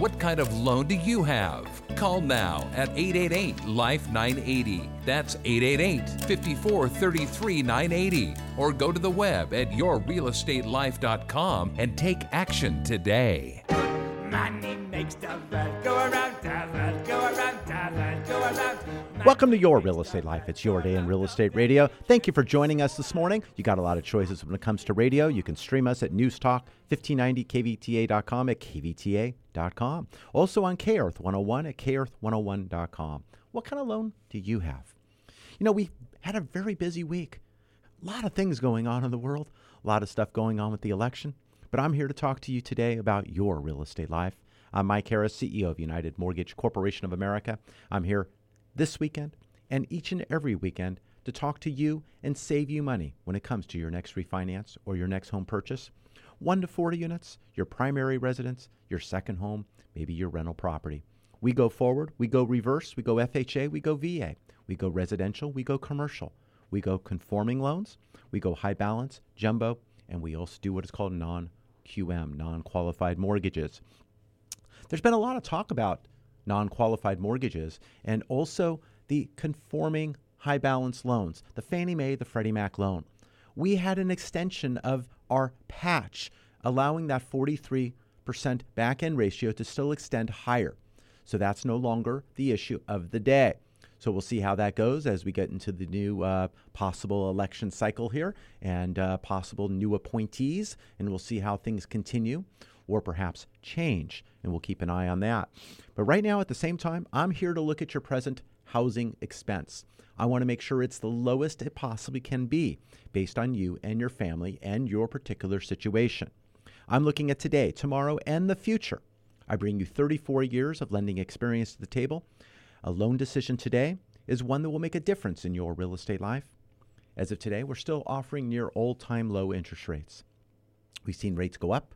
What kind of loan do you have? Call now at 888 Life 980. That's 888 54 33 980. Or go to the web at yourrealestatelife.com and take action today. Money makes the world go around, the world go around, the world go around. Welcome to Your Real Estate Life. It's your day in real estate radio. Thank you for joining us this morning. You got a lot of choices when it comes to radio. You can stream us at Newstalk 1590kvta.com at kvta.com. Also on KEarth 101 at kearth101.com. What kind of loan do you have? You know, we had a very busy week. A lot of things going on in the world, a lot of stuff going on with the election. But I'm here to talk to you today about your real estate life. I'm Mike Harris, CEO of United Mortgage Corporation of America. I'm here this weekend and each and every weekend to talk to you and save you money when it comes to your next refinance or your next home purchase. One to 40 units, your primary residence, your second home, maybe your rental property. We go forward, we go reverse, we go FHA, we go VA, we go residential, we go commercial, we go conforming loans, we go high balance, jumbo, and we also do what is called non QM, non qualified mortgages. There's been a lot of talk about non qualified mortgages and also the conforming high balance loans, the Fannie Mae, the Freddie Mac loan. We had an extension of our patch, allowing that 43% back end ratio to still extend higher. So that's no longer the issue of the day. So we'll see how that goes as we get into the new uh, possible election cycle here and uh, possible new appointees, and we'll see how things continue or perhaps change, and we'll keep an eye on that. But right now, at the same time, I'm here to look at your present housing expense. I want to make sure it's the lowest it possibly can be based on you and your family and your particular situation. I'm looking at today, tomorrow, and the future. I bring you 34 years of lending experience to the table. A loan decision today is one that will make a difference in your real estate life. As of today, we're still offering near all time low interest rates. We've seen rates go up,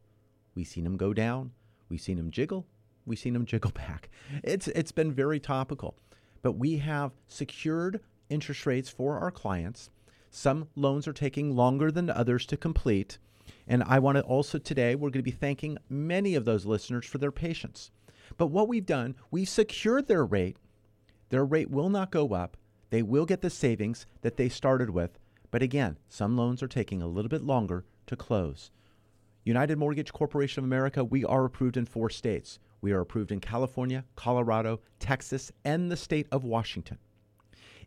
we've seen them go down, we've seen them jiggle, we've seen them jiggle back. It's, it's been very topical. But we have secured interest rates for our clients. Some loans are taking longer than others to complete. And I want to also today, we're going to be thanking many of those listeners for their patience. But what we've done, we've secured their rate their rate will not go up. They will get the savings that they started with. But again, some loans are taking a little bit longer to close. United Mortgage Corporation of America, we are approved in four states. We are approved in California, Colorado, Texas, and the state of Washington.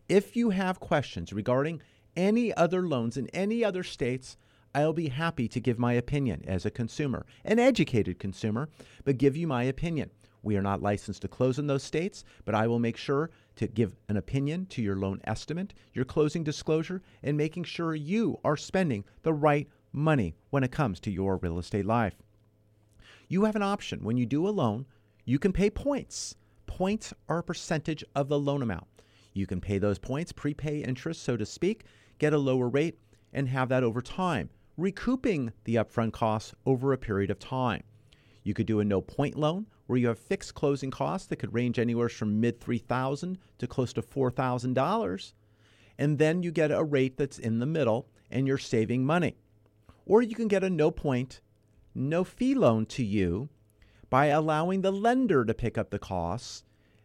If you have questions regarding any other loans in any other states, I'll be happy to give my opinion as a consumer, an educated consumer, but give you my opinion. We are not licensed to close in those states, but I will make sure to give an opinion to your loan estimate, your closing disclosure, and making sure you are spending the right money when it comes to your real estate life. You have an option. When you do a loan, you can pay points. Points are a percentage of the loan amount. You can pay those points, prepay interest, so to speak, get a lower rate, and have that over time, recouping the upfront costs over a period of time. You could do a no point loan where you have fixed closing costs that could range anywhere from mid 3000 to close to $4,000 and then you get a rate that's in the middle and you're saving money. Or you can get a no point, no fee loan to you by allowing the lender to pick up the costs.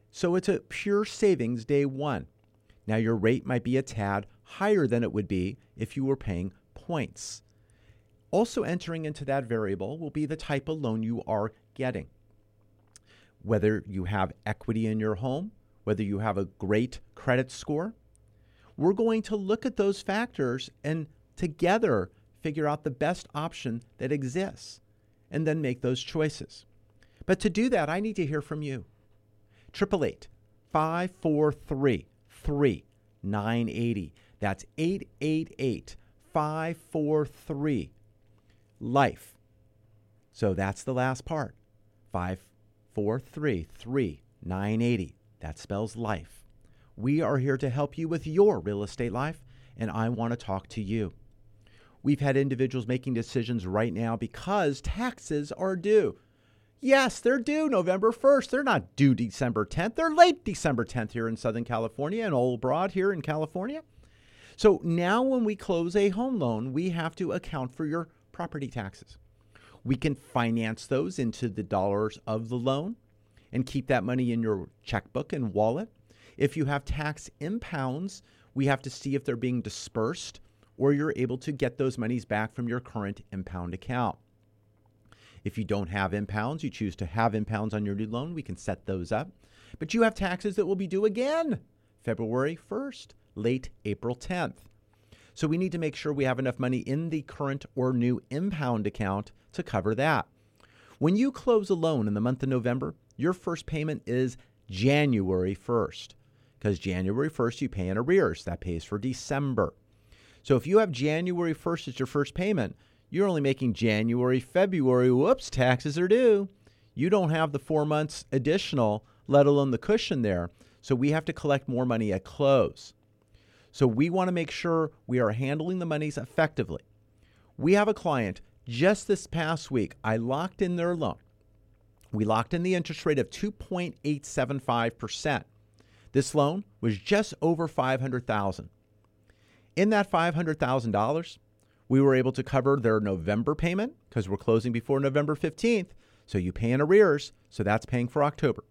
So it's a pure savings day one. Now, your rate might be a tad higher than it would be if you were paying points. Also, entering into that variable will be the type of loan you are getting whether you have equity in your home, whether you have a great credit score. We're going to look at those factors and together figure out the best option that exists and then make those choices. But to do that, I need to hear from you. 888 543 3980. That's 888 543 life. So that's the last part. 543 3980. That spells life. We are here to help you with your real estate life, and I want to talk to you. We've had individuals making decisions right now because taxes are due. Yes, they're due November 1st. They're not due December 10th. They're late December 10th here in Southern California and Old Broad here in California. So now when we close a home loan, we have to account for your property taxes. We can finance those into the dollars of the loan and keep that money in your checkbook and wallet. If you have tax impounds, we have to see if they're being dispersed or you're able to get those monies back from your current impound account. If you don't have impounds, you choose to have impounds on your new loan, we can set those up. But you have taxes that will be due again February 1st, late April 10th. So we need to make sure we have enough money in the current or new impound account to cover that. When you close a loan in the month of November, your first payment is January 1st because January 1st you pay in arrears. That pays for December. So if you have January 1st as your first payment, you're only making January, February. Whoops, taxes are due. You don't have the four months additional, let alone the cushion there. So we have to collect more money at close. So we want to make sure we are handling the monies effectively. We have a client just this past week, I locked in their loan. We locked in the interest rate of 2.875%. This loan was just over 500,000. In that $500,000, we were able to cover their November payment because we're closing before November 15th. So you pay in arrears, so that's paying for October.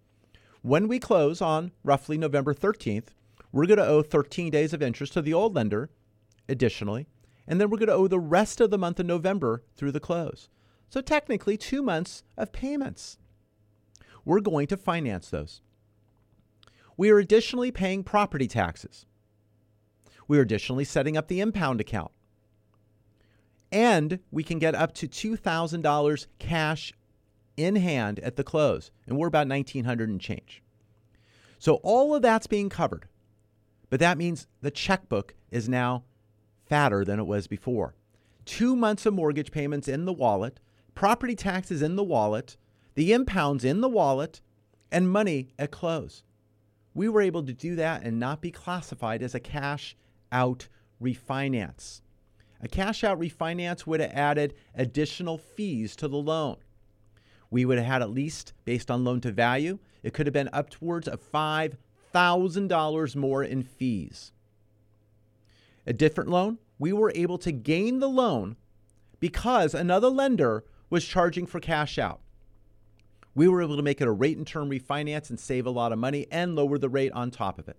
When we close on roughly November 13th, we're going to owe 13 days of interest to the old lender additionally, and then we're going to owe the rest of the month of November through the close. So technically, two months of payments. We're going to finance those. We are additionally paying property taxes. We are additionally setting up the impound account. And we can get up to $2,000 cash in hand at the close. And we're about 1900 and change. So all of that's being covered. But that means the checkbook is now fatter than it was before. Two months of mortgage payments in the wallet, property taxes in the wallet, the impounds in the wallet, and money at close. We were able to do that and not be classified as a cash out refinance. A cash out refinance would have added additional fees to the loan. We would have had at least, based on loan to value, it could have been upwards of $5,000 more in fees. A different loan, we were able to gain the loan because another lender was charging for cash out. We were able to make it a rate and term refinance and save a lot of money and lower the rate on top of it.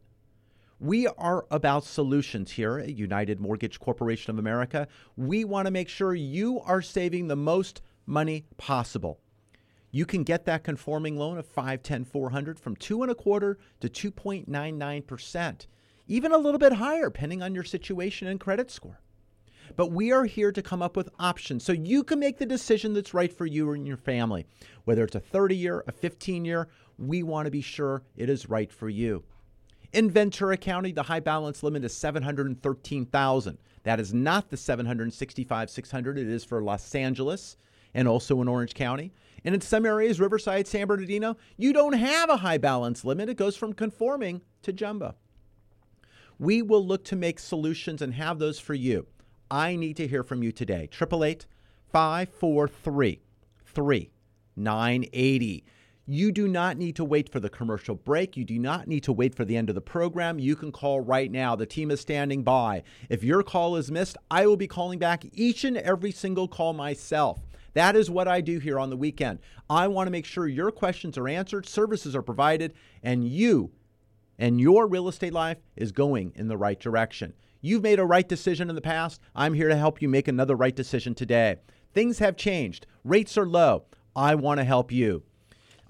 We are about solutions here at United Mortgage Corporation of America. We want to make sure you are saving the most money possible. You can get that conforming loan of 510 400 from two and a quarter to 2.99%, even a little bit higher, depending on your situation and credit score. But we are here to come up with options so you can make the decision that's right for you and your family. Whether it's a 30 year, a 15 year, we want to be sure it is right for you. In Ventura County, the high balance limit is 713,000. That is not the 765,600 it is for Los Angeles and also in Orange County. And in some areas, Riverside, San Bernardino, you don't have a high balance limit. It goes from conforming to jumbo. We will look to make solutions and have those for you. I need to hear from you today. 888 543 3980. You do not need to wait for the commercial break. You do not need to wait for the end of the program. You can call right now. The team is standing by. If your call is missed, I will be calling back each and every single call myself. That is what I do here on the weekend. I want to make sure your questions are answered, services are provided, and you and your real estate life is going in the right direction. You've made a right decision in the past. I'm here to help you make another right decision today. Things have changed, rates are low. I want to help you.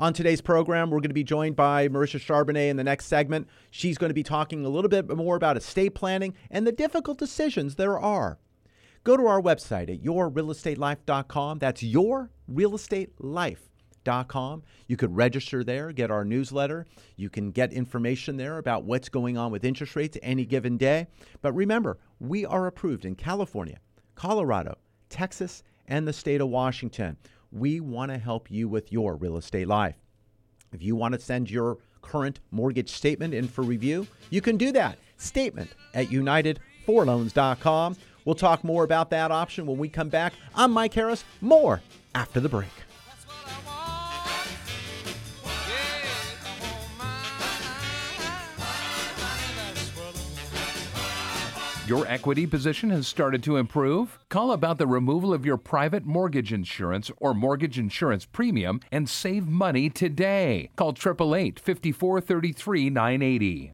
On today's program, we're going to be joined by Marisha Charbonnet in the next segment. She's going to be talking a little bit more about estate planning and the difficult decisions there are. Go to our website at yourrealestatelife.com. That's yourrealestatelife.com. You could register there, get our newsletter. You can get information there about what's going on with interest rates any given day. But remember, we are approved in California, Colorado, Texas, and the state of Washington. We want to help you with your real estate life. If you want to send your current mortgage statement in for review, you can do that. Statement at unitedforloans.com. We'll talk more about that option when we come back. I'm Mike Harris. More after the break. Your equity position has started to improve? Call about the removal of your private mortgage insurance or mortgage insurance premium and save money today. Call 888 5433 980.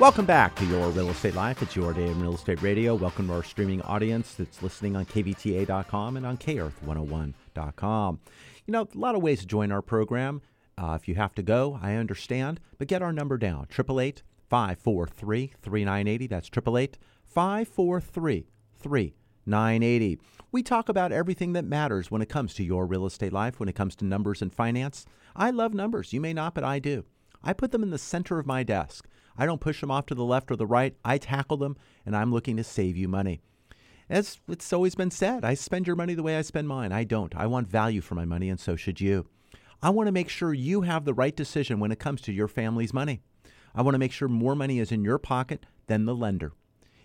Welcome back to Your Real Estate Life. It's your day in real estate radio. Welcome to our streaming audience that's listening on KVTA.com and on KEarth101.com. You know, a lot of ways to join our program. Uh, if you have to go, I understand, but get our number down 888 543 3980. That's 888 543 3980. We talk about everything that matters when it comes to your real estate life, when it comes to numbers and finance. I love numbers. You may not, but I do. I put them in the center of my desk. I don't push them off to the left or the right. I tackle them, and I'm looking to save you money. As it's always been said, I spend your money the way I spend mine. I don't. I want value for my money, and so should you. I want to make sure you have the right decision when it comes to your family's money. I want to make sure more money is in your pocket than the lender.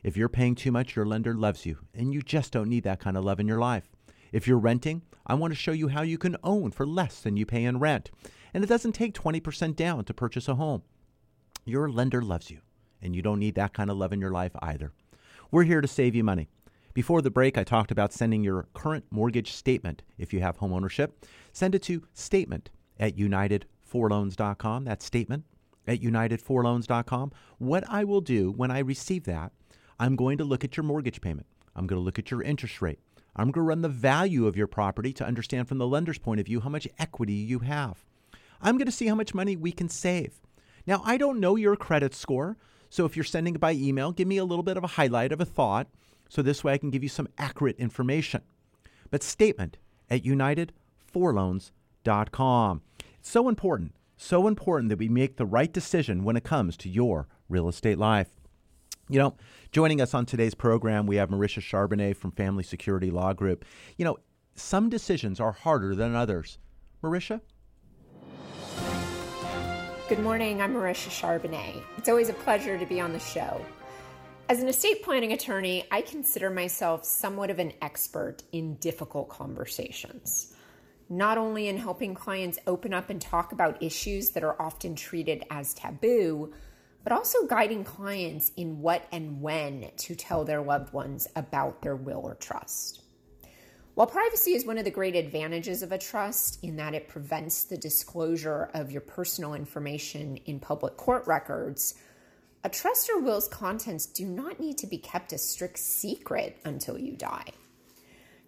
If you're paying too much, your lender loves you, and you just don't need that kind of love in your life. If you're renting, I want to show you how you can own for less than you pay in rent. And it doesn't take 20% down to purchase a home. Your lender loves you, and you don't need that kind of love in your life either. We're here to save you money. Before the break, I talked about sending your current mortgage statement if you have home ownership. Send it to statement at unitedforloans.com. That's statement at unitedforloans.com. What I will do when I receive that, I'm going to look at your mortgage payment. I'm going to look at your interest rate. I'm going to run the value of your property to understand from the lender's point of view how much equity you have. I'm going to see how much money we can save. Now, I don't know your credit score, so if you're sending it by email, give me a little bit of a highlight of a thought so this way I can give you some accurate information. But statement at unitedforloans.com. It's so important, so important that we make the right decision when it comes to your real estate life. You know, joining us on today's program, we have Marisha Charbonnet from Family Security Law Group. You know, some decisions are harder than others. Marisha? Good morning, I'm Marisha Charbonnet. It's always a pleasure to be on the show. As an estate planning attorney, I consider myself somewhat of an expert in difficult conversations. Not only in helping clients open up and talk about issues that are often treated as taboo, but also guiding clients in what and when to tell their loved ones about their will or trust. While privacy is one of the great advantages of a trust in that it prevents the disclosure of your personal information in public court records, a trust or will's contents do not need to be kept a strict secret until you die.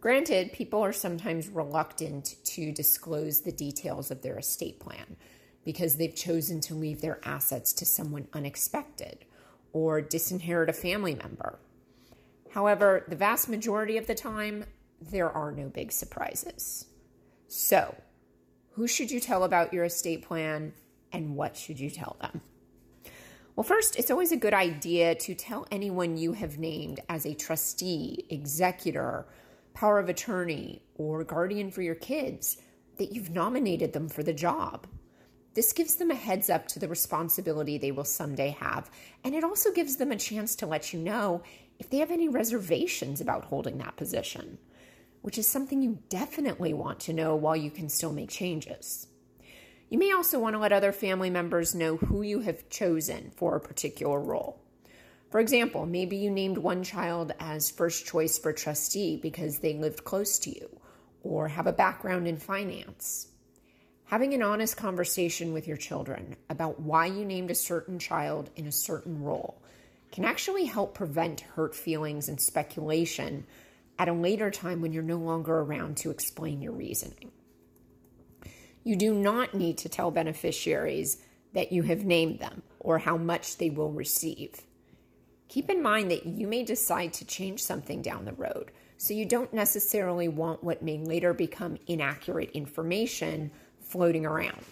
Granted, people are sometimes reluctant to disclose the details of their estate plan because they've chosen to leave their assets to someone unexpected or disinherit a family member. However, the vast majority of the time, there are no big surprises. So, who should you tell about your estate plan and what should you tell them? Well, first, it's always a good idea to tell anyone you have named as a trustee, executor, power of attorney, or guardian for your kids that you've nominated them for the job. This gives them a heads up to the responsibility they will someday have, and it also gives them a chance to let you know if they have any reservations about holding that position, which is something you definitely want to know while you can still make changes. You may also want to let other family members know who you have chosen for a particular role. For example, maybe you named one child as first choice for trustee because they lived close to you or have a background in finance. Having an honest conversation with your children about why you named a certain child in a certain role can actually help prevent hurt feelings and speculation at a later time when you're no longer around to explain your reasoning. You do not need to tell beneficiaries that you have named them or how much they will receive. Keep in mind that you may decide to change something down the road, so you don't necessarily want what may later become inaccurate information floating around.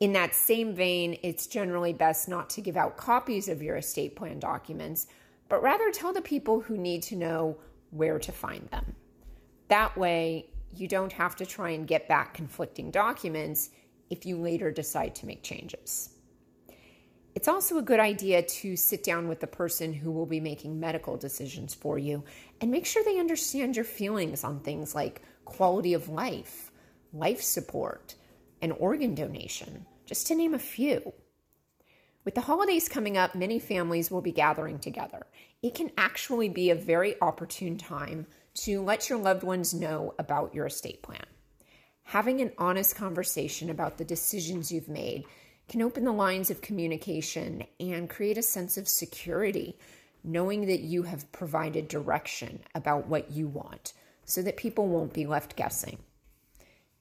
In that same vein, it's generally best not to give out copies of your estate plan documents, but rather tell the people who need to know where to find them. That way, you don't have to try and get back conflicting documents if you later decide to make changes. It's also a good idea to sit down with the person who will be making medical decisions for you and make sure they understand your feelings on things like quality of life, life support, and organ donation, just to name a few. With the holidays coming up, many families will be gathering together. It can actually be a very opportune time to let your loved ones know about your estate plan. Having an honest conversation about the decisions you've made can open the lines of communication and create a sense of security, knowing that you have provided direction about what you want so that people won't be left guessing.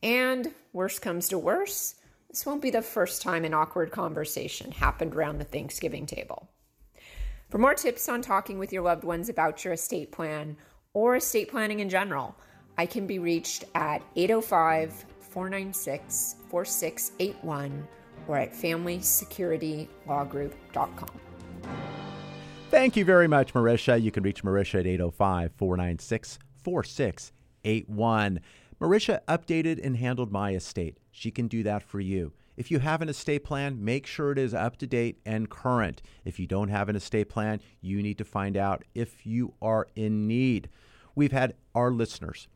And worst comes to worst, this won't be the first time an awkward conversation happened around the Thanksgiving table. For more tips on talking with your loved ones about your estate plan or estate planning in general, I can be reached at 805 496 4681 or at FamilySecurityLawGroup.com. Thank you very much, Marisha. You can reach Marisha at 805 496 4681. Marisha updated and handled my estate. She can do that for you. If you have an estate plan, make sure it is up to date and current. If you don't have an estate plan, you need to find out if you are in need. We've had our listeners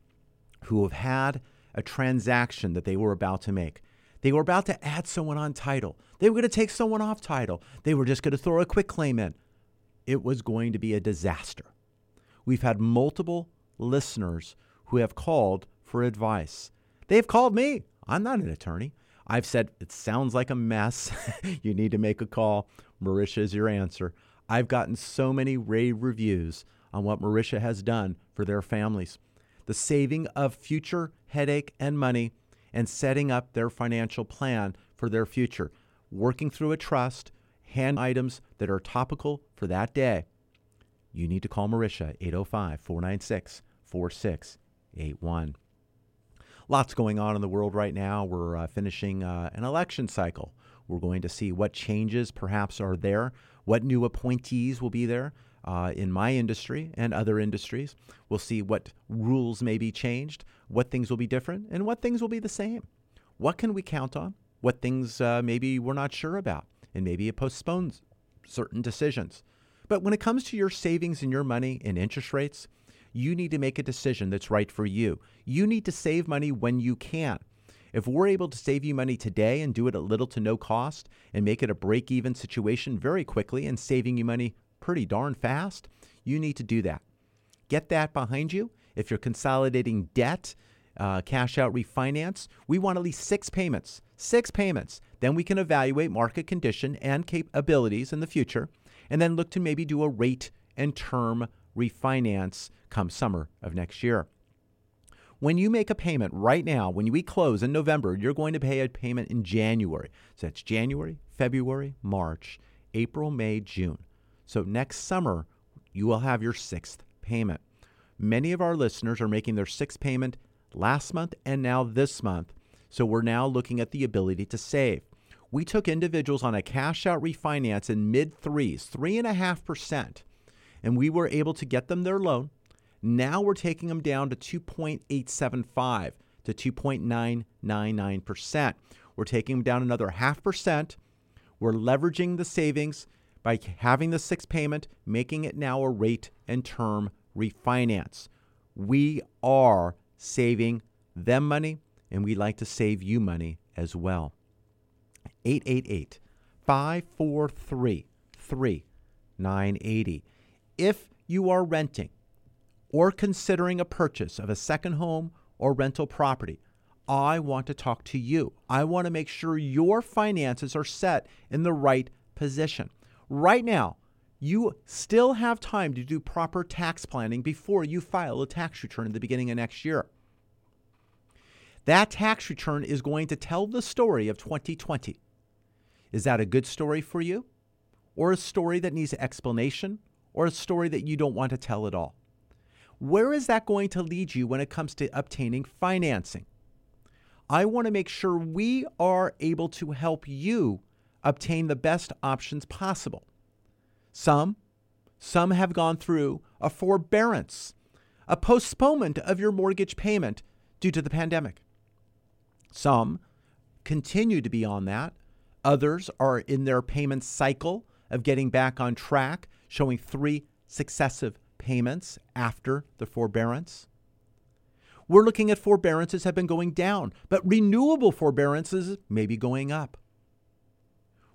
who have had a transaction that they were about to make. They were about to add someone on title. They were going to take someone off title. They were just going to throw a quitclaim in. It was going to be a disaster. We've had multiple listeners who have called for advice. They've called me. I'm not an attorney. I've said, it sounds like a mess. you need to make a call. Marisha is your answer. I've gotten so many rave reviews on what Marisha has done for their families. The saving of future headache and money and setting up their financial plan for their future. Working through a trust, hand items that are topical for that day. You need to call Marisha 805 496 4681. Lots going on in the world right now. We're uh, finishing uh, an election cycle. We're going to see what changes perhaps are there, what new appointees will be there uh, in my industry and other industries. We'll see what rules may be changed, what things will be different, and what things will be the same. What can we count on? What things uh, maybe we're not sure about, and maybe it postpones certain decisions. But when it comes to your savings and your money and interest rates, you need to make a decision that's right for you. You need to save money when you can. If we're able to save you money today and do it at little to no cost and make it a break even situation very quickly and saving you money pretty darn fast, you need to do that. Get that behind you. If you're consolidating debt, uh, cash out refinance, we want at least six payments. Six payments. Then we can evaluate market condition and capabilities in the future, and then look to maybe do a rate and term refinance come summer of next year. When you make a payment right now, when we close in November, you're going to pay a payment in January. So that's January, February, March, April, May, June. So next summer, you will have your sixth payment. Many of our listeners are making their sixth payment last month and now this month. So we're now looking at the ability to save. we took individuals on a cash out refinance in mid threes, three and a half percent, and we were able to get them their loan. Now we're taking them down to 2.875 to 2.999%. We're taking them down another half percent. We're leveraging the savings by having the sixth payment, making it now a rate and term refinance. We are saving them money and we'd like to save you money as well. 888 543 3980. If you are renting or considering a purchase of a second home or rental property, I want to talk to you. I want to make sure your finances are set in the right position. Right now, you still have time to do proper tax planning before you file a tax return at the beginning of next year. That tax return is going to tell the story of 2020. Is that a good story for you? Or a story that needs explanation? Or a story that you don't want to tell at all? Where is that going to lead you when it comes to obtaining financing? I want to make sure we are able to help you obtain the best options possible. Some, some have gone through a forbearance, a postponement of your mortgage payment due to the pandemic. Some continue to be on that. Others are in their payment cycle of getting back on track, showing three successive payments after the forbearance. We're looking at forbearances have been going down, but renewable forbearances may be going up.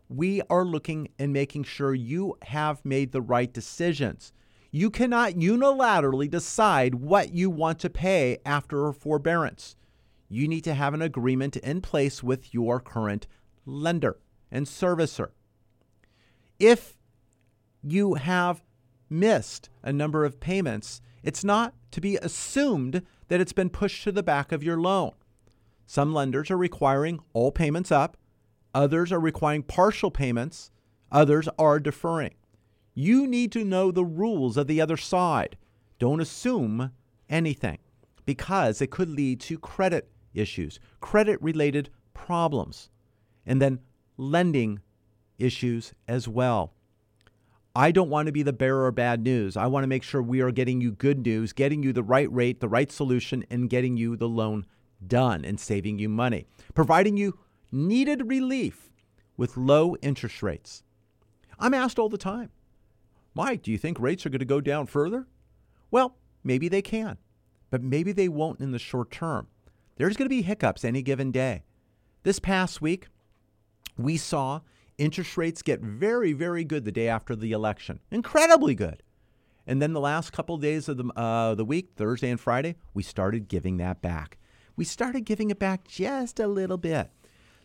We are looking and making sure you have made the right decisions. You cannot unilaterally decide what you want to pay after a forbearance you need to have an agreement in place with your current lender and servicer. If you have missed a number of payments, it's not to be assumed that it's been pushed to the back of your loan. Some lenders are requiring all payments up, others are requiring partial payments, others are deferring. You need to know the rules of the other side. Don't assume anything because it could lead to credit issues, credit related problems, and then lending issues as well. I don't want to be the bearer of bad news. I want to make sure we are getting you good news, getting you the right rate, the right solution, and getting you the loan done and saving you money, providing you needed relief with low interest rates. I'm asked all the time, Mike, do you think rates are going to go down further? Well, maybe they can, but maybe they won't in the short term. There's going to be hiccups any given day. This past week, we saw interest rates get very, very good the day after the election, incredibly good. And then the last couple of days of the, uh, the week, Thursday and Friday, we started giving that back. We started giving it back just a little bit.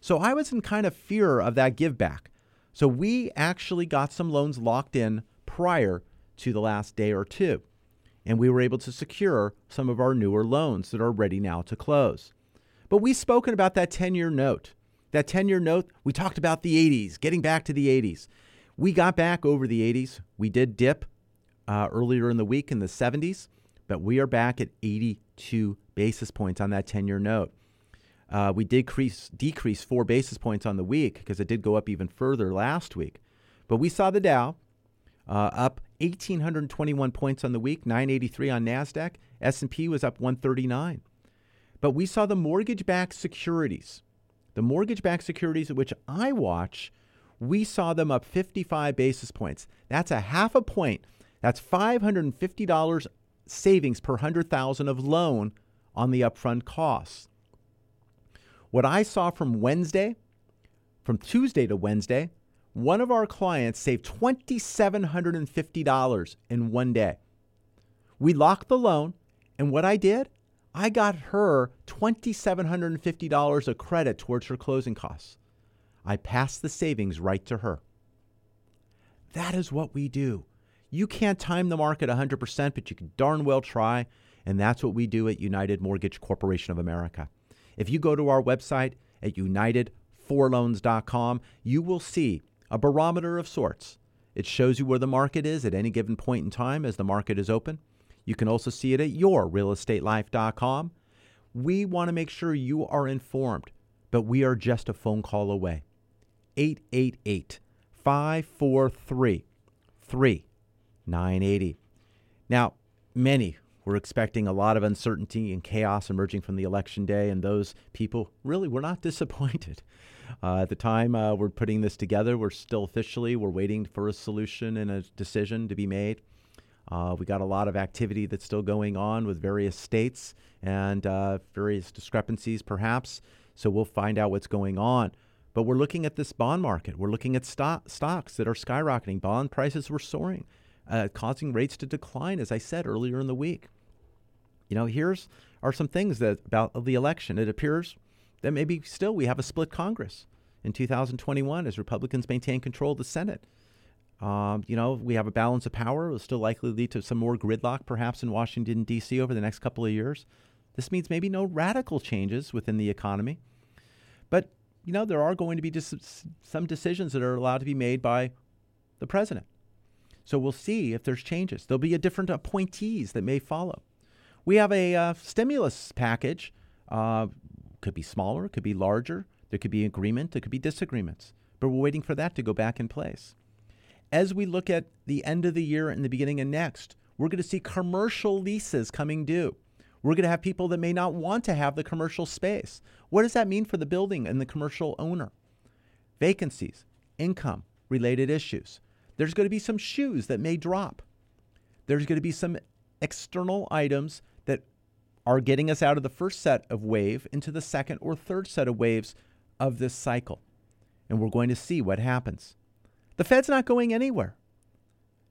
So I was in kind of fear of that give back. So we actually got some loans locked in prior to the last day or two and we were able to secure some of our newer loans that are ready now to close. But we've spoken about that 10 year note. That 10 year note, we talked about the 80s, getting back to the 80s. We got back over the 80s. We did dip uh, earlier in the week in the 70s, but we are back at 82 basis points on that 10 year note. Uh, we did decrease, decrease four basis points on the week because it did go up even further last week. But we saw the Dow uh, up 1,821 points on the week, 983 on NASDAQ. S&P was up 139. But we saw the mortgage-backed securities, the mortgage-backed securities at which I watch, we saw them up 55 basis points. That's a half a point. That's $550 savings per 100,000 of loan on the upfront costs. What I saw from Wednesday, from Tuesday to Wednesday, one of our clients saved $2,750 in one day. We locked the loan, and what I did, I got her $2,750 of credit towards her closing costs. I passed the savings right to her. That is what we do. You can't time the market 100%, but you can darn well try. And that's what we do at United Mortgage Corporation of America. If you go to our website at unitedforloans.com, you will see a barometer of sorts. It shows you where the market is at any given point in time as the market is open. You can also see it at yourrealestatelife.com. We want to make sure you are informed, but we are just a phone call away. 888 543 3980. Now, many were expecting a lot of uncertainty and chaos emerging from the election day, and those people really were not disappointed. Uh, at the time uh, we're putting this together, we're still officially we're waiting for a solution and a decision to be made. Uh, we got a lot of activity that's still going on with various states and uh, various discrepancies, perhaps. So we'll find out what's going on. But we're looking at this bond market. We're looking at stock, stocks that are skyrocketing. Bond prices were soaring, uh, causing rates to decline, as I said earlier in the week. You know, here's are some things that about the election. It appears that maybe still we have a split Congress in 2021 as Republicans maintain control of the Senate. Um, you know, we have a balance of power. It'll still likely lead to some more gridlock, perhaps in Washington, D.C. over the next couple of years. This means maybe no radical changes within the economy. But, you know, there are going to be dis- some decisions that are allowed to be made by the president. So we'll see if there's changes. There'll be a different appointees that may follow. We have a uh, stimulus package. Uh, could be smaller, could be larger. There could be agreement, there could be disagreements. But we're waiting for that to go back in place. As we look at the end of the year and the beginning of next, we're going to see commercial leases coming due. We're going to have people that may not want to have the commercial space. What does that mean for the building and the commercial owner? Vacancies, income related issues. There's going to be some shoes that may drop. There's going to be some external items that are getting us out of the first set of wave into the second or third set of waves of this cycle. And we're going to see what happens. The Fed's not going anywhere.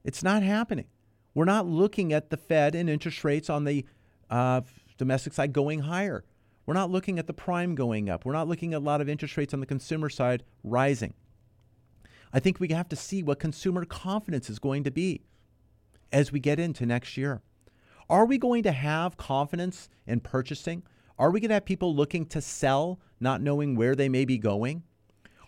It's not happening. We're not looking at the Fed and interest rates on the uh, domestic side going higher. We're not looking at the prime going up. We're not looking at a lot of interest rates on the consumer side rising. I think we have to see what consumer confidence is going to be as we get into next year. Are we going to have confidence in purchasing? Are we going to have people looking to sell, not knowing where they may be going?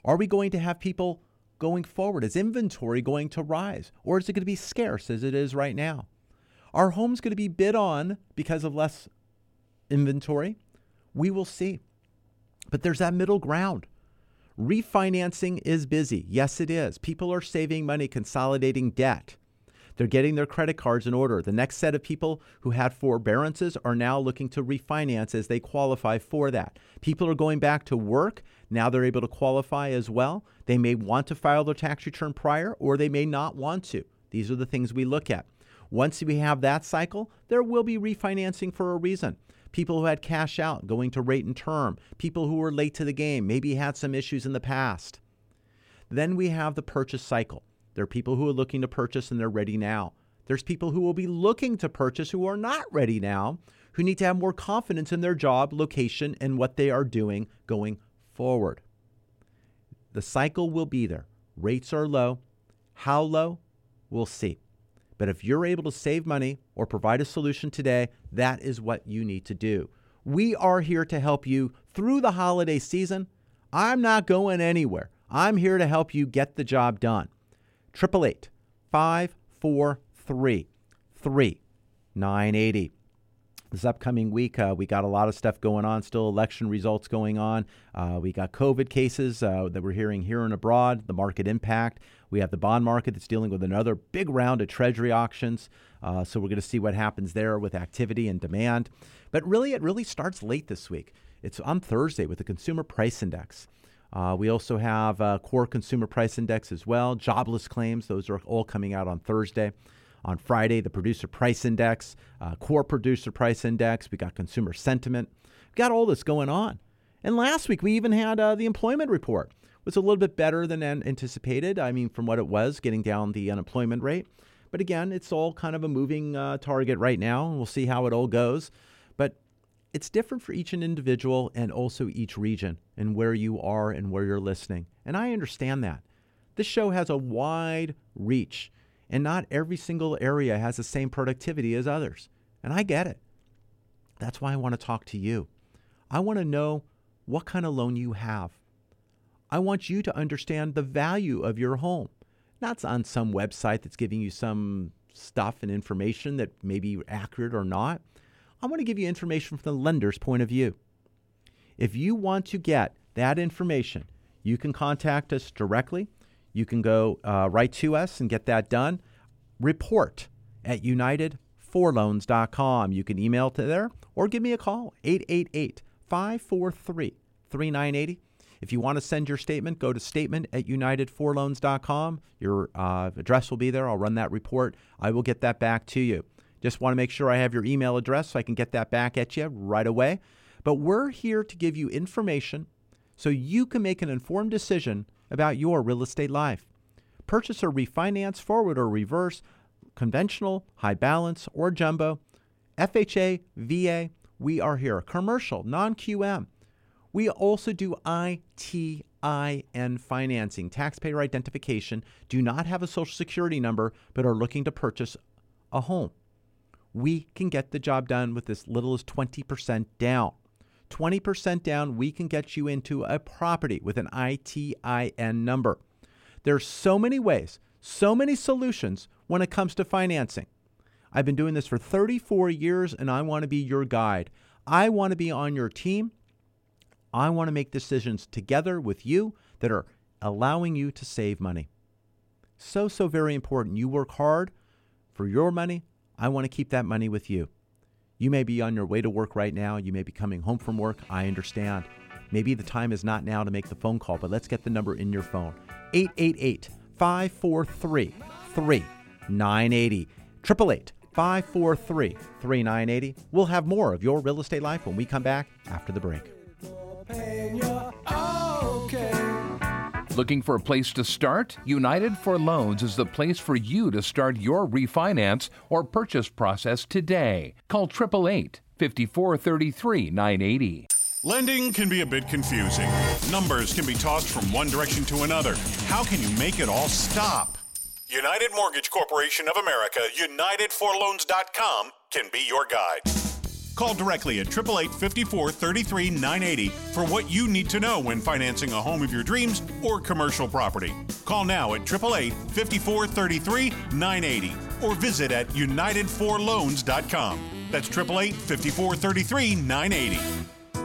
Are we going to have people going forward? Is inventory going to rise? Or is it going to be scarce as it is right now? Are homes going to be bid on because of less inventory? We will see. But there's that middle ground. Refinancing is busy. Yes, it is. People are saving money, consolidating debt. They're getting their credit cards in order. The next set of people who had forbearances are now looking to refinance as they qualify for that. People are going back to work. Now they're able to qualify as well. They may want to file their tax return prior or they may not want to. These are the things we look at. Once we have that cycle, there will be refinancing for a reason. People who had cash out going to rate and term, people who were late to the game, maybe had some issues in the past. Then we have the purchase cycle. There are people who are looking to purchase and they're ready now. There's people who will be looking to purchase who are not ready now, who need to have more confidence in their job, location, and what they are doing going forward. The cycle will be there. Rates are low. How low? We'll see. But if you're able to save money or provide a solution today, that is what you need to do. We are here to help you through the holiday season. I'm not going anywhere. I'm here to help you get the job done. 888 543 3980. This upcoming week, uh, we got a lot of stuff going on, still election results going on. Uh, we got COVID cases uh, that we're hearing here and abroad, the market impact. We have the bond market that's dealing with another big round of treasury auctions. Uh, so we're going to see what happens there with activity and demand. But really, it really starts late this week. It's on Thursday with the Consumer Price Index. Uh, we also have uh, core consumer price index as well, jobless claims. Those are all coming out on Thursday. On Friday, the producer price index, uh, core producer price index. We got consumer sentiment. We got all this going on. And last week, we even had uh, the employment report. Was a little bit better than anticipated. I mean, from what it was, getting down the unemployment rate. But again, it's all kind of a moving uh, target right now, and we'll see how it all goes. But it's different for each individual and also each region and where you are and where you're listening. And I understand that. This show has a wide reach, and not every single area has the same productivity as others. And I get it. That's why I want to talk to you. I want to know what kind of loan you have. I want you to understand the value of your home, not on some website that's giving you some stuff and information that may be accurate or not. I want to give you information from the lender's point of view. If you want to get that information, You can contact us directly. You can go uh, right to us and get that done. Report at unitedforloans.com. You can email to there or give me a call 888 543 3980. If you want to send your statement, go to statement at unitedforloans.com. Your uh, address will be there. I'll run that report. I will get that back to you. Just want to make sure I have your email address so I can get that back at you right away. But we're here to give you information so you can make an informed decision about your real estate life. Purchase or refinance, forward or reverse, conventional, high balance, or jumbo, FHA, VA, we are here. Commercial, non QM. We also do ITIN financing, taxpayer identification, do not have a social security number, but are looking to purchase a home. We can get the job done with as little as 20% down. 20% down, we can get you into a property with an ITIN number. There's so many ways, so many solutions when it comes to financing. I've been doing this for 34 years and I want to be your guide. I want to be on your team. I want to make decisions together with you that are allowing you to save money. So, so very important. You work hard for your money. I want to keep that money with you. You may be on your way to work right now. You may be coming home from work. I understand. Maybe the time is not now to make the phone call, but let's get the number in your phone 888 543 3980. 888 543 3980. We'll have more of your real estate life when we come back after the break. Looking for a place to start? United for Loans is the place for you to start your refinance or purchase process today. Call 888 5433 980. Lending can be a bit confusing. Numbers can be tossed from one direction to another. How can you make it all stop? United Mortgage Corporation of America, UnitedForLoans.com can be your guide. Call directly at 888 54 33 980 for what you need to know when financing a home of your dreams or commercial property. Call now at 888 54 33 980 or visit at UnitedForLoans.com. That's 888 54 33 980.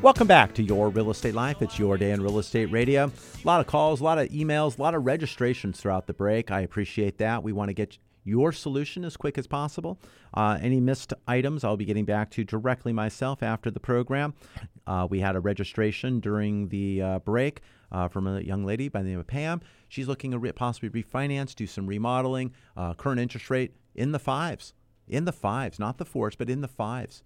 Welcome back to Your Real Estate Life. It's your day in real estate radio. A lot of calls, a lot of emails, a lot of registrations throughout the break. I appreciate that. We want to get your solution as quick as possible. Uh, any missed items, I'll be getting back to directly myself after the program. Uh, we had a registration during the uh, break uh, from a young lady by the name of Pam. She's looking to re- possibly refinance, do some remodeling. Uh, current interest rate in the fives, in the fives, not the fours, but in the fives.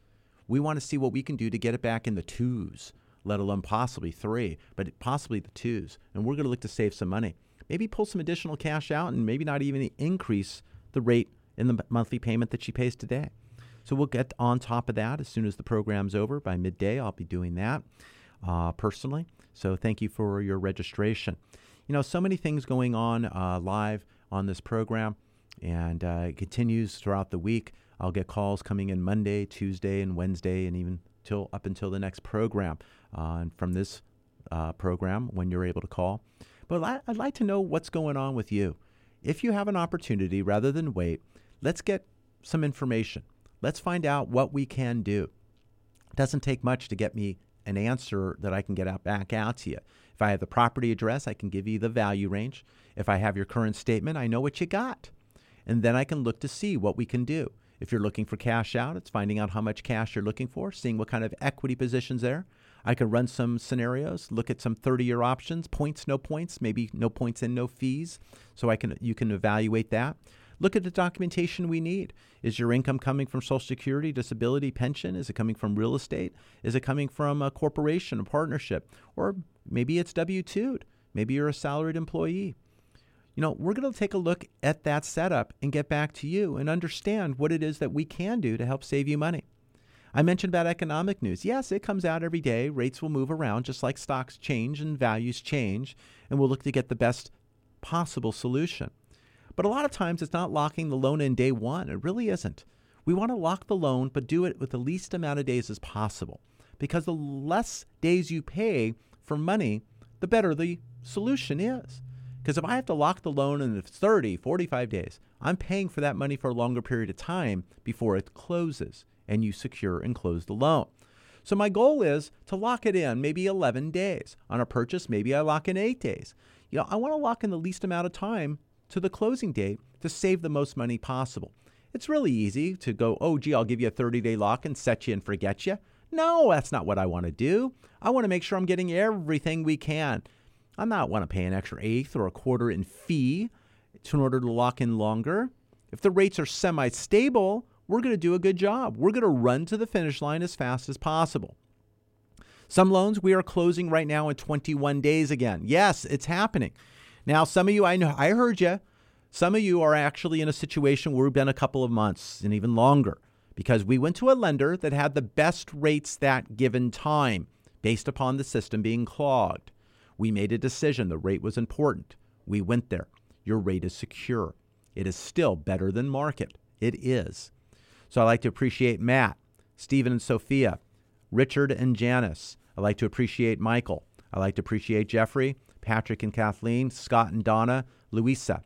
We want to see what we can do to get it back in the twos, let alone possibly three, but possibly the twos. And we're going to look to save some money. Maybe pull some additional cash out and maybe not even increase the rate in the monthly payment that she pays today. So we'll get on top of that as soon as the program's over. By midday, I'll be doing that uh, personally. So thank you for your registration. You know, so many things going on uh, live on this program, and uh, it continues throughout the week. I'll get calls coming in Monday, Tuesday, and Wednesday, and even till up until the next program. Uh, and from this uh, program, when you're able to call, but I'd like to know what's going on with you. If you have an opportunity, rather than wait, let's get some information. Let's find out what we can do. It doesn't take much to get me an answer that I can get out back out to you. If I have the property address, I can give you the value range. If I have your current statement, I know what you got. And then I can look to see what we can do. If you're looking for cash out, it's finding out how much cash you're looking for, seeing what kind of equity positions there. I can run some scenarios, look at some 30-year options, points, no points, maybe no points and no fees, so I can you can evaluate that. Look at the documentation we need. Is your income coming from Social Security, disability, pension? Is it coming from real estate? Is it coming from a corporation, a partnership? Or maybe it's W 2'd. Maybe you're a salaried employee. You know, we're going to take a look at that setup and get back to you and understand what it is that we can do to help save you money. I mentioned about economic news. Yes, it comes out every day. Rates will move around just like stocks change and values change, and we'll look to get the best possible solution. But a lot of times it's not locking the loan in day one. It really isn't. We want to lock the loan, but do it with the least amount of days as possible. Because the less days you pay for money, the better the solution is. Because if I have to lock the loan in 30, 45 days, I'm paying for that money for a longer period of time before it closes and you secure and close the loan. So my goal is to lock it in maybe 11 days. On a purchase, maybe I lock in 8 days. You know, I want to lock in the least amount of time to the closing date to save the most money possible. It's really easy to go, "Oh, gee, I'll give you a 30-day lock and set you and forget you." No, that's not what I want to do. I want to make sure I'm getting everything we can. I not want to pay an extra eighth or a quarter in fee in order to lock in longer. If the rates are semi stable, we're going to do a good job. We're going to run to the finish line as fast as possible. Some loans we are closing right now in 21 days again. Yes, it's happening. Now, some of you, I know, I heard you. Some of you are actually in a situation where we've been a couple of months and even longer because we went to a lender that had the best rates that given time based upon the system being clogged. We made a decision. The rate was important. We went there. Your rate is secure. It is still better than market. It is. So I'd like to appreciate Matt, Stephen and Sophia, Richard and Janice. I'd like to appreciate Michael. I'd like to appreciate Jeffrey, Patrick and Kathleen, Scott and Donna, Louisa,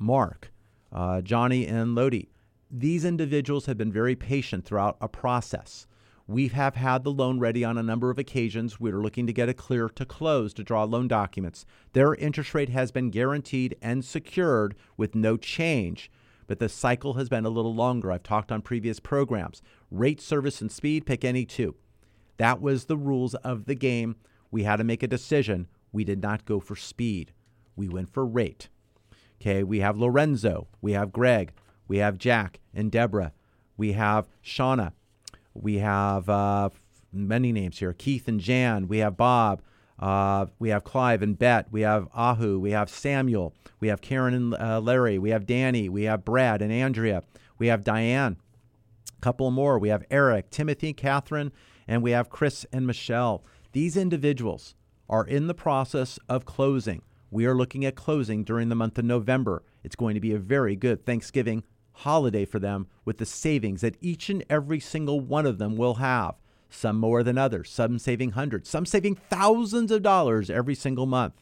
Mark, uh, Johnny and Lodi. These individuals have been very patient throughout a process. We have had the loan ready on a number of occasions. We're looking to get it clear to close to draw loan documents. Their interest rate has been guaranteed and secured with no change, but the cycle has been a little longer. I've talked on previous programs. Rate, service, and speed, pick any two. That was the rules of the game. We had to make a decision. We did not go for speed, we went for rate. Okay, we have Lorenzo, we have Greg, we have Jack and Deborah, we have Shauna, we have uh, many names here Keith and Jan. We have Bob. Uh, we have Clive and Bet. We have Ahu. We have Samuel. We have Karen and uh, Larry. We have Danny. We have Brad and Andrea. We have Diane. A couple more. We have Eric, Timothy, Catherine, and we have Chris and Michelle. These individuals are in the process of closing. We are looking at closing during the month of November. It's going to be a very good Thanksgiving holiday for them with the savings that each and every single one of them will have. Some more than others, some saving hundreds, some saving thousands of dollars every single month.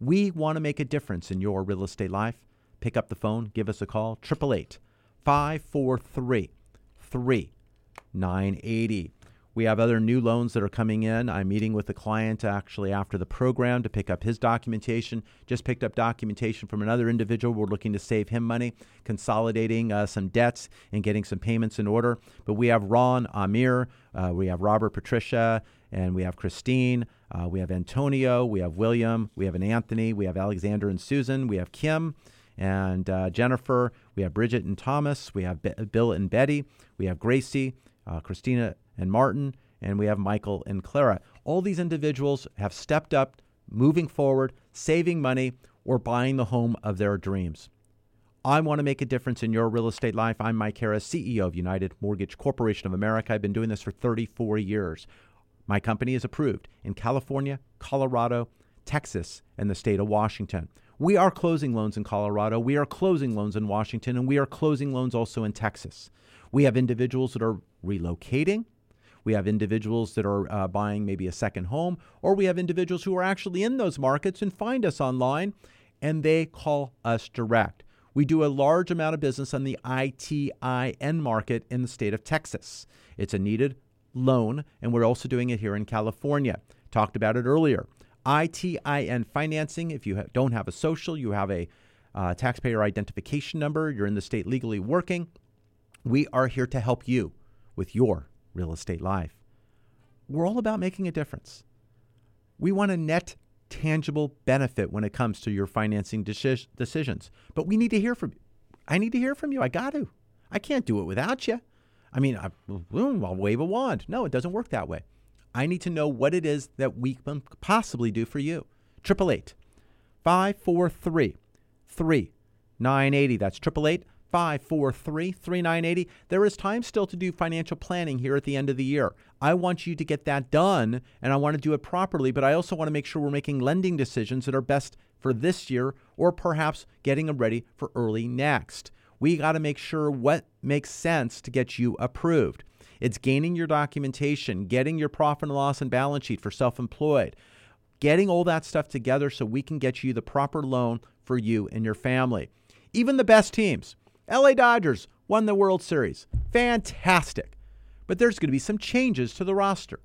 We want to make a difference in your real estate life. Pick up the phone, give us a call, 888 543 3980. We have other new loans that are coming in. I'm meeting with the client actually after the program to pick up his documentation. Just picked up documentation from another individual. We're looking to save him money, consolidating uh, some debts and getting some payments in order. But we have Ron, Amir, uh, we have Robert, Patricia, and we have Christine. Uh, we have Antonio, we have William, we have an Anthony, we have Alexander and Susan, we have Kim and uh, Jennifer, we have Bridget and Thomas, we have Be- Bill and Betty, we have Gracie, uh, Christina and Martin, and we have Michael and Clara. All these individuals have stepped up, moving forward, saving money, or buying the home of their dreams. I want to make a difference in your real estate life. I'm Mike Harris, CEO of United Mortgage Corporation of America. I've been doing this for 34 years. My company is approved in California, Colorado, Texas, and the state of Washington. We are closing loans in Colorado, we are closing loans in Washington, and we are closing loans also in Texas. We have individuals that are relocating. We have individuals that are uh, buying maybe a second home, or we have individuals who are actually in those markets and find us online and they call us direct. We do a large amount of business on the ITIN market in the state of Texas. It's a needed loan, and we're also doing it here in California. Talked about it earlier. ITIN financing, if you ha- don't have a social, you have a uh, taxpayer identification number, you're in the state legally working, we are here to help you with your real estate life. We're all about making a difference. We want a net tangible benefit when it comes to your financing deci- decisions, but we need to hear from you. I need to hear from you. I got to. I can't do it without you. I mean, I, mm, I'll wave a wand. No, it doesn't work that way. I need to know what it is that we can possibly do for you. 888 543 3980. That's 888 543 3980. There is time still to do financial planning here at the end of the year. I want you to get that done and I want to do it properly, but I also want to make sure we're making lending decisions that are best for this year or perhaps getting them ready for early next. We got to make sure what makes sense to get you approved. It's gaining your documentation, getting your profit and loss and balance sheet for self employed, getting all that stuff together so we can get you the proper loan for you and your family. Even the best teams, LA Dodgers won the World Series. Fantastic. But there's going to be some changes to the roster.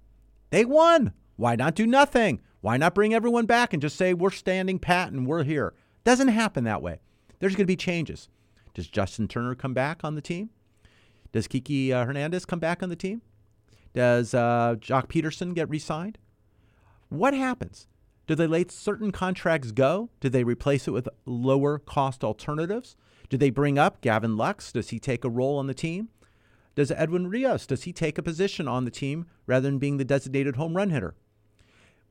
They won. Why not do nothing? Why not bring everyone back and just say we're standing pat and we're here? Doesn't happen that way. There's going to be changes. Does Justin Turner come back on the team? Does Kiki uh, Hernandez come back on the team? Does uh, Joc Pederson get re signed? What happens? Do they let certain contracts go? Do they replace it with lower cost alternatives? Do they bring up Gavin Lux? Does he take a role on the team? Does Edwin Rios, does he take a position on the team rather than being the designated home run hitter?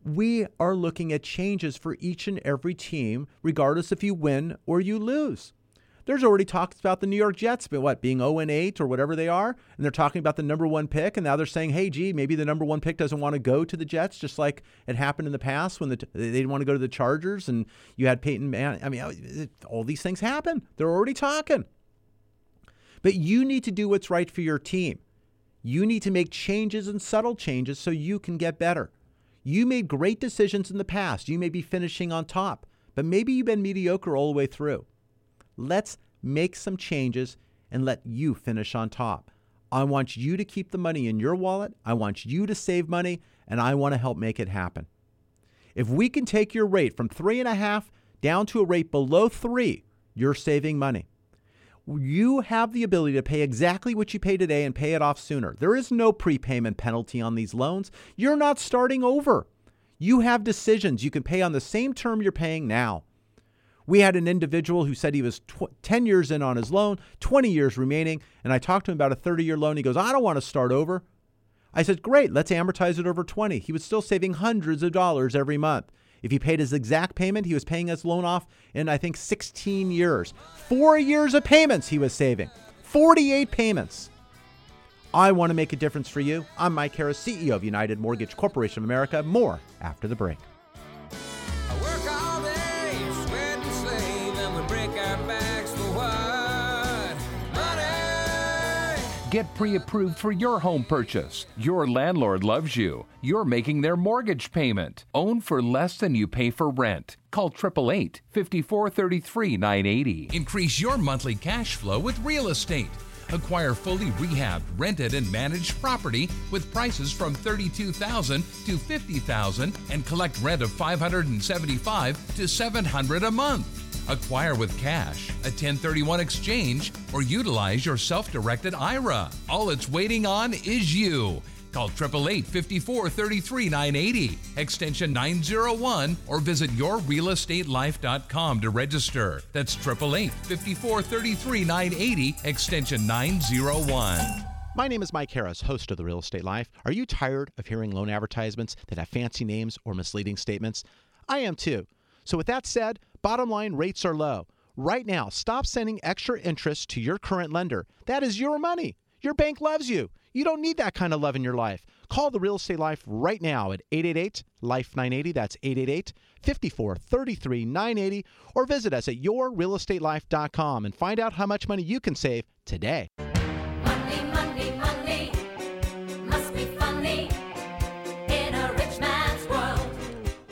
We are looking at changes for each and every team, regardless if you win or you lose. There's already talks about the New York Jets, but what, being 0 and 8 or whatever they are, and they're talking about the number one pick, and now they're saying, hey, gee, maybe the number one pick doesn't want to go to the Jets, just like it happened in the past when the, they didn't want to go to the Chargers, and you had Peyton Man. I mean, all these things happen. They're already talking. But you need to do what's right for your team. You need to make changes and subtle changes so you can get better. You made great decisions in the past. You may be finishing on top, but maybe you've been mediocre all the way through. Let's make some changes and let you finish on top. I want you to keep the money in your wallet. I want you to save money, and I want to help make it happen. If we can take your rate from three and a half down to a rate below three, you're saving money. You have the ability to pay exactly what you pay today and pay it off sooner. There is no prepayment penalty on these loans. You're not starting over. You have decisions. You can pay on the same term you're paying now. We had an individual who said he was tw- 10 years in on his loan, 20 years remaining, and I talked to him about a 30 year loan. He goes, I don't want to start over. I said, Great, let's amortize it over 20. He was still saving hundreds of dollars every month. If he paid his exact payment, he was paying his loan off in, I think, 16 years. Four years of payments he was saving, 48 payments. I want to make a difference for you. I'm Mike Harris, CEO of United Mortgage Corporation of America. More after the break. Get pre approved for your home purchase. Your landlord loves you. You're making their mortgage payment. Own for less than you pay for rent. Call 888 5433 980. Increase your monthly cash flow with real estate. Acquire fully rehabbed, rented, and managed property with prices from 32,000 to 50,000 and collect rent of 575 to 700 a month. Acquire with cash, a 1031 exchange, or utilize your self directed IRA. All it's waiting on is you. Call 888 54 33 980, extension 901, or visit yourrealestatelife.com to register. That's 888 54 33 980, extension 901. My name is Mike Harris, host of The Real Estate Life. Are you tired of hearing loan advertisements that have fancy names or misleading statements? I am too. So, with that said, bottom line rates are low. Right now, stop sending extra interest to your current lender. That is your money. Your bank loves you. You don't need that kind of love in your life. Call the Real Estate Life right now at 888 Life 980. That's 888 54 33 980. Or visit us at yourrealestatelife.com and find out how much money you can save today.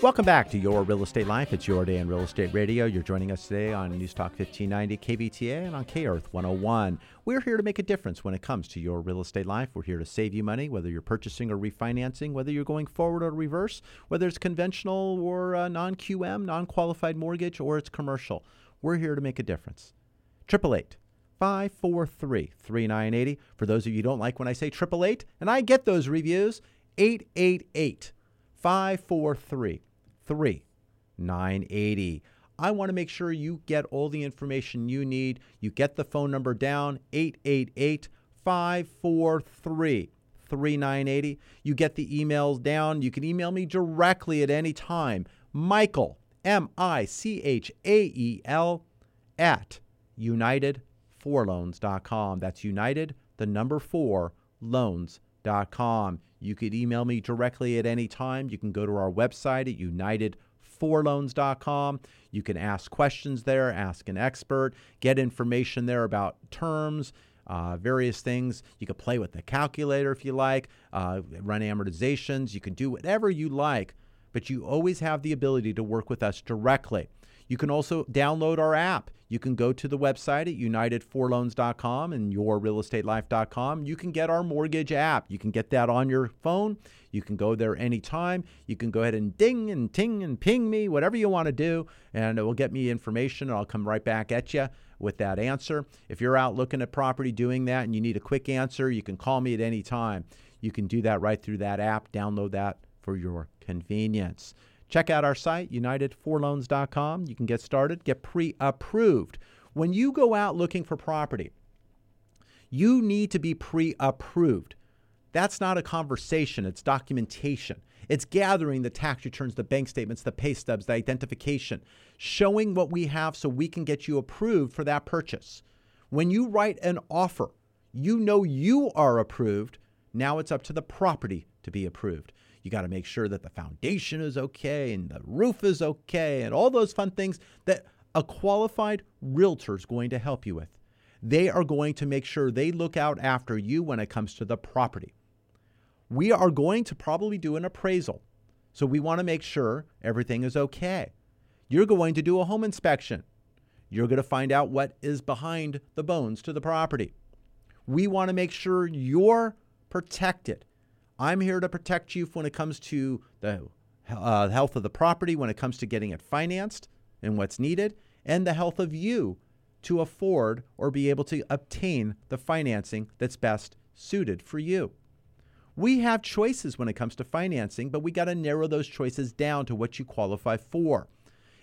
Welcome back to Your Real Estate Life. It's your day in real estate radio. You're joining us today on News Talk 1590 KVTA and on K Earth 101. We're here to make a difference when it comes to your real estate life. We're here to save you money, whether you're purchasing or refinancing, whether you're going forward or reverse, whether it's conventional or uh, non QM, non qualified mortgage, or it's commercial. We're here to make a difference. 888 543 3980. For those of you who don't like when I say 888, and I get those reviews, 888 543 3980. I want to make sure you get all the information you need. You get the phone number down 888 543 3980. You get the emails down. You can email me directly at any time. Michael, M I C H A E L, at unitedforloans.com. That's United, the number four, loans.com. You could email me directly at any time. You can go to our website at unitedforloans.com. You can ask questions there, ask an expert, get information there about terms, uh, various things. You can play with the calculator if you like, uh, run amortizations. You can do whatever you like, but you always have the ability to work with us directly. You can also download our app. You can go to the website at unitedforloans.com and yourrealestatelife.com. You can get our mortgage app. You can get that on your phone. You can go there anytime. You can go ahead and ding and ting and ping me, whatever you want to do, and it will get me information and I'll come right back at you with that answer. If you're out looking at property doing that and you need a quick answer, you can call me at any time. You can do that right through that app. Download that for your convenience. Check out our site, unitedforloans.com. You can get started, get pre approved. When you go out looking for property, you need to be pre approved. That's not a conversation, it's documentation. It's gathering the tax returns, the bank statements, the pay stubs, the identification, showing what we have so we can get you approved for that purchase. When you write an offer, you know you are approved. Now it's up to the property to be approved. You got to make sure that the foundation is okay and the roof is okay and all those fun things that a qualified realtor is going to help you with. They are going to make sure they look out after you when it comes to the property. We are going to probably do an appraisal. So we want to make sure everything is okay. You're going to do a home inspection. You're going to find out what is behind the bones to the property. We want to make sure you're protected. I'm here to protect you when it comes to the uh, health of the property, when it comes to getting it financed and what's needed, and the health of you to afford or be able to obtain the financing that's best suited for you. We have choices when it comes to financing, but we got to narrow those choices down to what you qualify for.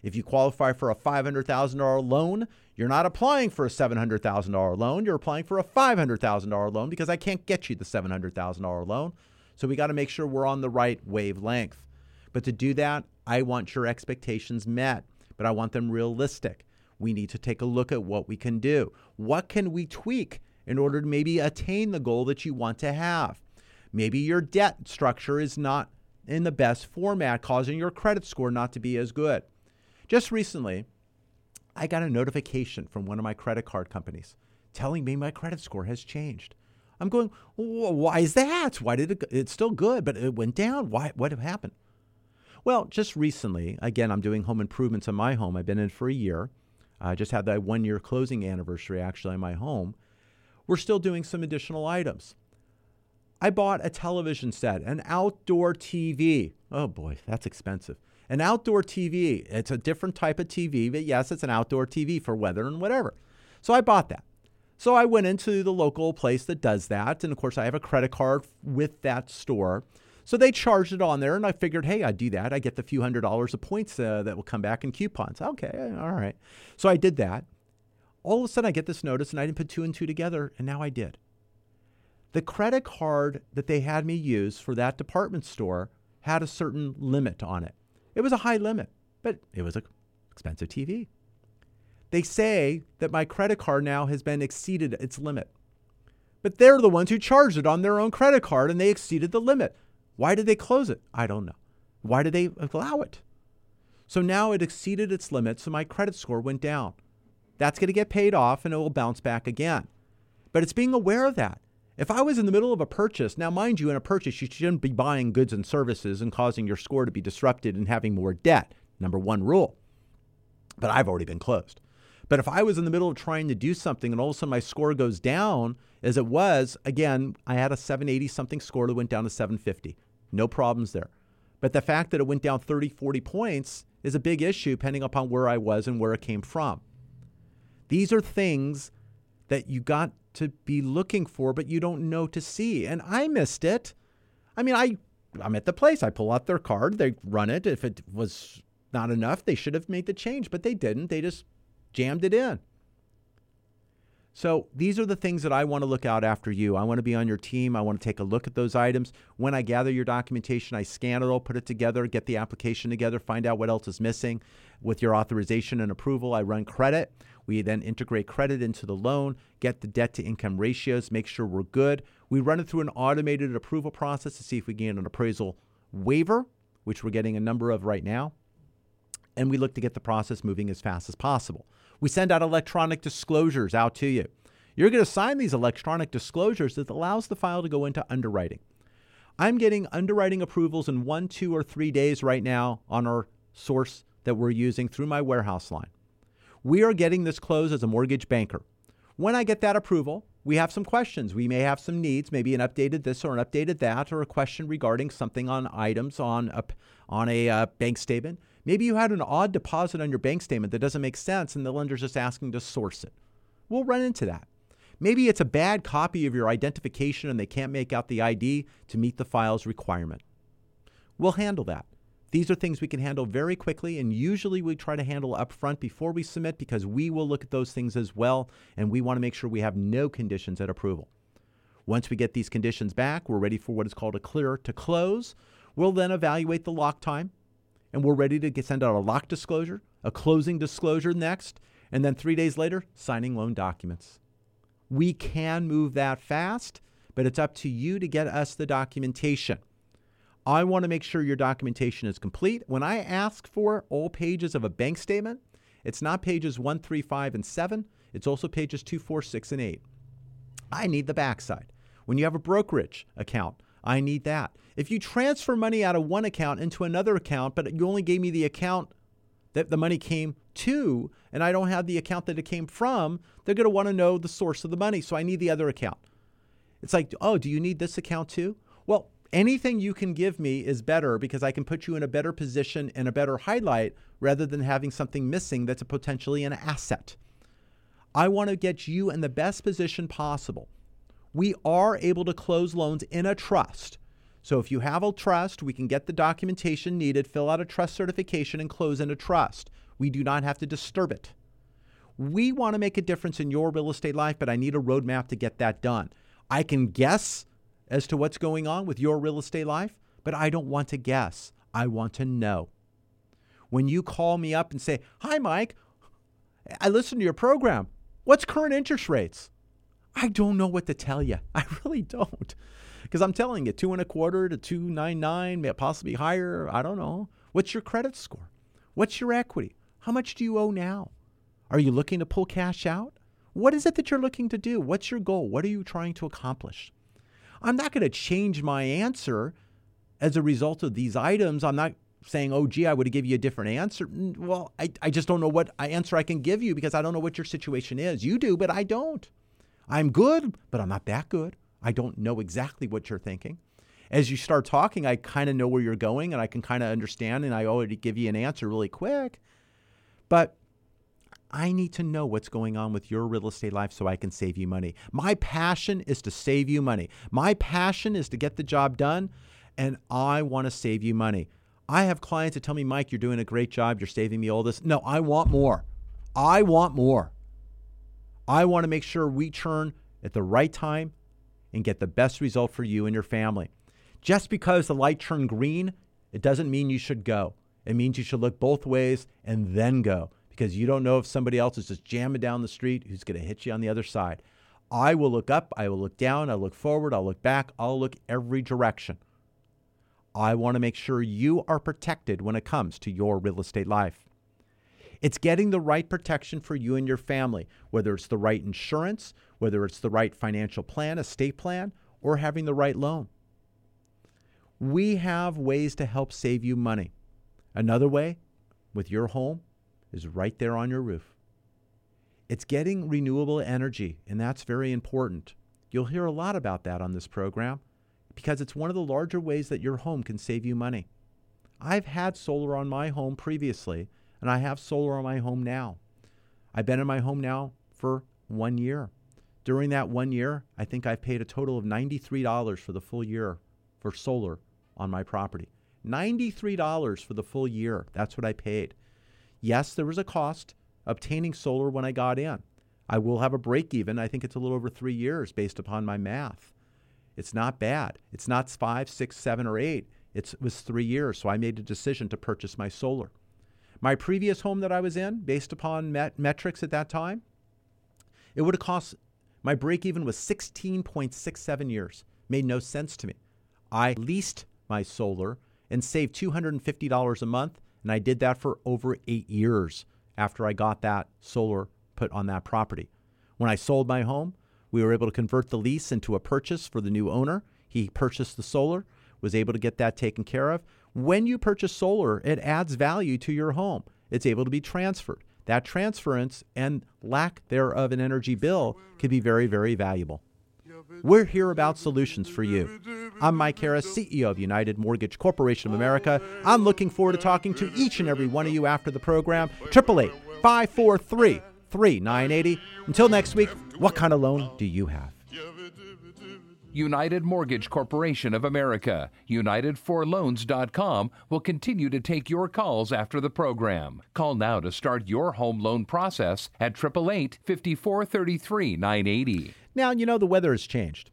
If you qualify for a $500,000 loan, you're not applying for a $700,000 loan. You're applying for a $500,000 loan because I can't get you the $700,000 loan. So we got to make sure we're on the right wavelength. But to do that, I want your expectations met, but I want them realistic. We need to take a look at what we can do. What can we tweak in order to maybe attain the goal that you want to have? Maybe your debt structure is not in the best format, causing your credit score not to be as good. Just recently, I got a notification from one of my credit card companies telling me my credit score has changed. I'm going, why is that? Why did it? It's still good, but it went down. Why? What happened? Well, just recently, again, I'm doing home improvements on my home. I've been in for a year. I just had that one year closing anniversary actually on my home. We're still doing some additional items. I bought a television set, an outdoor TV. Oh boy, that's expensive. An outdoor TV. It's a different type of TV, but yes, it's an outdoor TV for weather and whatever. So I bought that. So I went into the local place that does that. And of course, I have a credit card with that store. So they charged it on there, and I figured, hey, I do that. I get the few hundred dollars of points uh, that will come back in coupons. Okay, all right. So I did that. All of a sudden, I get this notice, and I didn't put two and two together, and now I did. The credit card that they had me use for that department store had a certain limit on it. It was a high limit, but it was an expensive TV. They say that my credit card now has been exceeded its limit. But they're the ones who charged it on their own credit card and they exceeded the limit. Why did they close it? I don't know. Why did they allow it? So now it exceeded its limit, so my credit score went down. That's going to get paid off and it will bounce back again. But it's being aware of that. If I was in the middle of a purchase, now mind you, in a purchase, you shouldn't be buying goods and services and causing your score to be disrupted and having more debt. Number one rule. But I've already been closed. But if I was in the middle of trying to do something and all of a sudden my score goes down as it was, again, I had a 780 something score that went down to 750. No problems there. But the fact that it went down 30, 40 points is a big issue depending upon where I was and where it came from. These are things that you got to be looking for, but you don't know to see. And I missed it. I mean, I I'm at the place. I pull out their card, they run it. If it was not enough, they should have made the change, but they didn't. They just jammed it in. So these are the things that I want to look out after you. I want to be on your team. I want to take a look at those items. When I gather your documentation, I scan it all, put it together, get the application together, find out what else is missing. With your authorization and approval, I run credit. We then integrate credit into the loan, get the debt to income ratios, make sure we're good. We run it through an automated approval process to see if we get an appraisal waiver, which we're getting a number of right now. And we look to get the process moving as fast as possible. We send out electronic disclosures out to you. You're going to sign these electronic disclosures that allows the file to go into underwriting. I'm getting underwriting approvals in one, two, or three days right now on our source that we're using through my warehouse line. We are getting this closed as a mortgage banker. When I get that approval, we have some questions. We may have some needs, maybe an updated this or an updated that, or a question regarding something on items on a, on a uh, bank statement. Maybe you had an odd deposit on your bank statement that doesn't make sense and the lender's just asking to source it. We'll run into that. Maybe it's a bad copy of your identification and they can't make out the ID to meet the file's requirement. We'll handle that. These are things we can handle very quickly, and usually we try to handle up front before we submit because we will look at those things as well, and we want to make sure we have no conditions at approval. Once we get these conditions back, we're ready for what is called a clear to close. We'll then evaluate the lock time, and we're ready to send out a lock disclosure, a closing disclosure next, and then three days later, signing loan documents. We can move that fast, but it's up to you to get us the documentation. I want to make sure your documentation is complete. When I ask for all pages of a bank statement, it's not pages one, three, five, and 7. It's also pages two, four, six, and 8. I need the backside. When you have a brokerage account, I need that. If you transfer money out of one account into another account, but you only gave me the account that the money came to, and I don't have the account that it came from, they're going to want to know the source of the money. So I need the other account. It's like, oh, do you need this account too? Well, anything you can give me is better because I can put you in a better position and a better highlight rather than having something missing that's potentially an asset. I want to get you in the best position possible. We are able to close loans in a trust. So if you have a trust, we can get the documentation needed, fill out a trust certification, and close in a trust. We do not have to disturb it. We want to make a difference in your real estate life, but I need a roadmap to get that done. I can guess as to what's going on with your real estate life, but I don't want to guess. I want to know. When you call me up and say, Hi, Mike, I listened to your program. What's current interest rates? I don't know what to tell you. I really don't. Because I'm telling you, two and a quarter to 299, possibly higher. I don't know. What's your credit score? What's your equity? How much do you owe now? Are you looking to pull cash out? What is it that you're looking to do? What's your goal? What are you trying to accomplish? I'm not going to change my answer as a result of these items. I'm not saying, oh, gee, I would give you a different answer. Well, I, I just don't know what answer I can give you because I don't know what your situation is. You do, but I don't. I'm good, but I'm not that good. I don't know exactly what you're thinking. As you start talking, I kind of know where you're going and I can kind of understand and I already give you an answer really quick. But I need to know what's going on with your real estate life so I can save you money. My passion is to save you money. My passion is to get the job done, and I want to save you money. I have clients that tell me, Mike, you're doing a great job. You're saving me all this. No, I want more. I want more. I want to make sure we churn at the right time and get the best result for you and your family. Just because the light turned green, it doesn't mean you should go. It means you should look both ways and then go because you don't know if somebody else is just jamming down the street who's going to hit you on the other side. I will look up, I will look down, I'll look forward, I'll look back, I'll look every direction. I want to make sure you are protected when it comes to your real estate life. It's getting the right protection for you and your family, whether it's the right insurance, whether it's the right financial plan, estate plan, or having the right loan. We have ways to help save you money. Another way with your home is right there on your roof. It's getting renewable energy, and that's very important. You'll hear a lot about that on this program because it's one of the larger ways that your home can save you money. I've had solar on my home previously, and I have solar on my home now. I've been in my home now for one year. During that one year, I think I've paid a total of $93 for the full year for solar on my property. $93 for the full year. That's what I paid. Yes, there was a cost obtaining solar when I got in. I will have a break even. I think it's a little over three years based upon my math. It's not bad. It's not five, six, seven, or eight. It's, it was three years. So I made a decision to purchase my solar. My previous home that I was in, based upon met- metrics at that time, it would have cost my break even was 16.67 years. Made no sense to me. I leased my solar and saved $250 a month, and I did that for over eight years after I got that solar put on that property. When I sold my home, we were able to convert the lease into a purchase for the new owner. He purchased the solar, was able to get that taken care of. When you purchase solar, it adds value to your home. It's able to be transferred. That transference and lack thereof an energy bill can be very, very valuable. We're here about solutions for you. I'm Mike Harris, CEO of United Mortgage Corporation of America. I'm looking forward to talking to each and every one of you after the program. 888 543 3980. Until next week, what kind of loan do you have? United Mortgage Corporation of America, UnitedForLoans.com will continue to take your calls after the program. Call now to start your home loan process at 888 5433 980. Now, you know, the weather has changed.